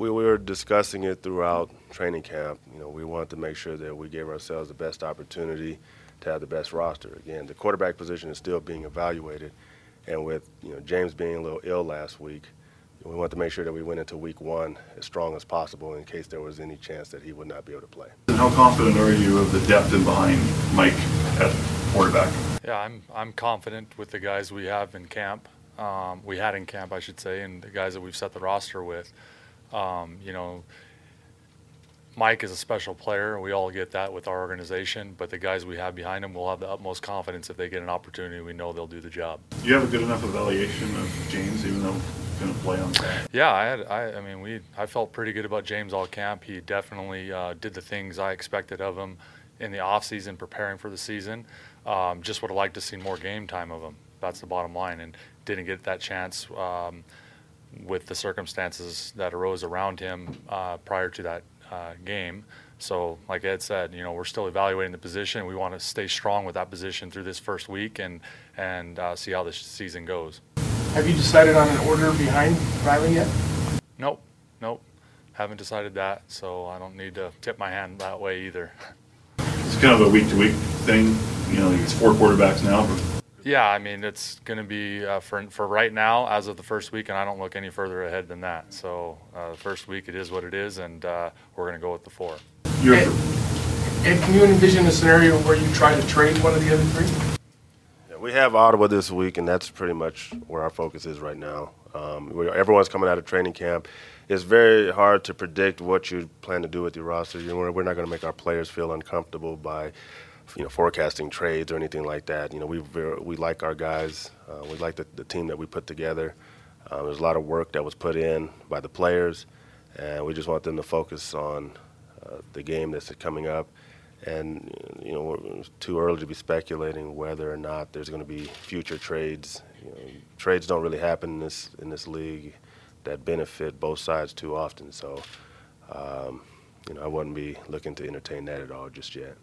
We, we were discussing it throughout training camp. You know, we wanted to make sure that we gave ourselves the best opportunity to have the best roster. Again, the quarterback position is still being evaluated, and with you know James being a little ill last week, we wanted to make sure that we went into week one as strong as possible in case there was any chance that he would not be able to play. And how confident are you of the depth in behind Mike at quarterback? Yeah, I'm I'm confident with the guys we have in camp. Um, we had in camp, I should say, and the guys that we've set the roster with. Um, you know, Mike is a special player. We all get that with our organization, but the guys we have behind him will have the utmost confidence if they get an opportunity. We know they'll do the job. Do you have a good enough evaluation of James, even though he's going to play on that? Yeah, I had. I, I mean, we. I felt pretty good about James all camp. He definitely uh, did the things I expected of him in the off season, preparing for the season. Um, just would have liked to see more game time of him. That's the bottom line, and didn't get that chance. Um, with the circumstances that arose around him uh, prior to that uh, game. So, like Ed said, you know, we're still evaluating the position. We want to stay strong with that position through this first week and and uh, see how this season goes. Have you decided on an order behind Reilly yet? Nope, nope, haven't decided that. So I don't need to tip my hand that way either. It's kind of a week to week thing. You know, it's four quarterbacks now, but Yeah, I mean it's going to be uh, for for right now as of the first week, and I don't look any further ahead than that. So uh, the first week it is what it is, and uh, we're going to go with the four. you're. Ed, Ed, can you envision a scenario where you try to trade one of the other three? Yeah, we have Ottawa this week, and that's pretty much where our focus is right now. Um, we, everyone's coming out of training camp. It's very hard to predict what you plan to do with your roster. You know, we're, we're not going to make our players feel uncomfortable by, you know, forecasting trades or anything like that. You know, we we like our guys. Uh, we like the, the team that we put together. Uh, there's a lot of work that was put in by the players, and we just want them to focus on uh, the game that's coming up. And you know, it's too early to be speculating whether or not there's going to be future trades. You know, trades don't really happen in this in this league that benefit both sides too often. So, um, you know, I wouldn't be looking to entertain that at all just yet.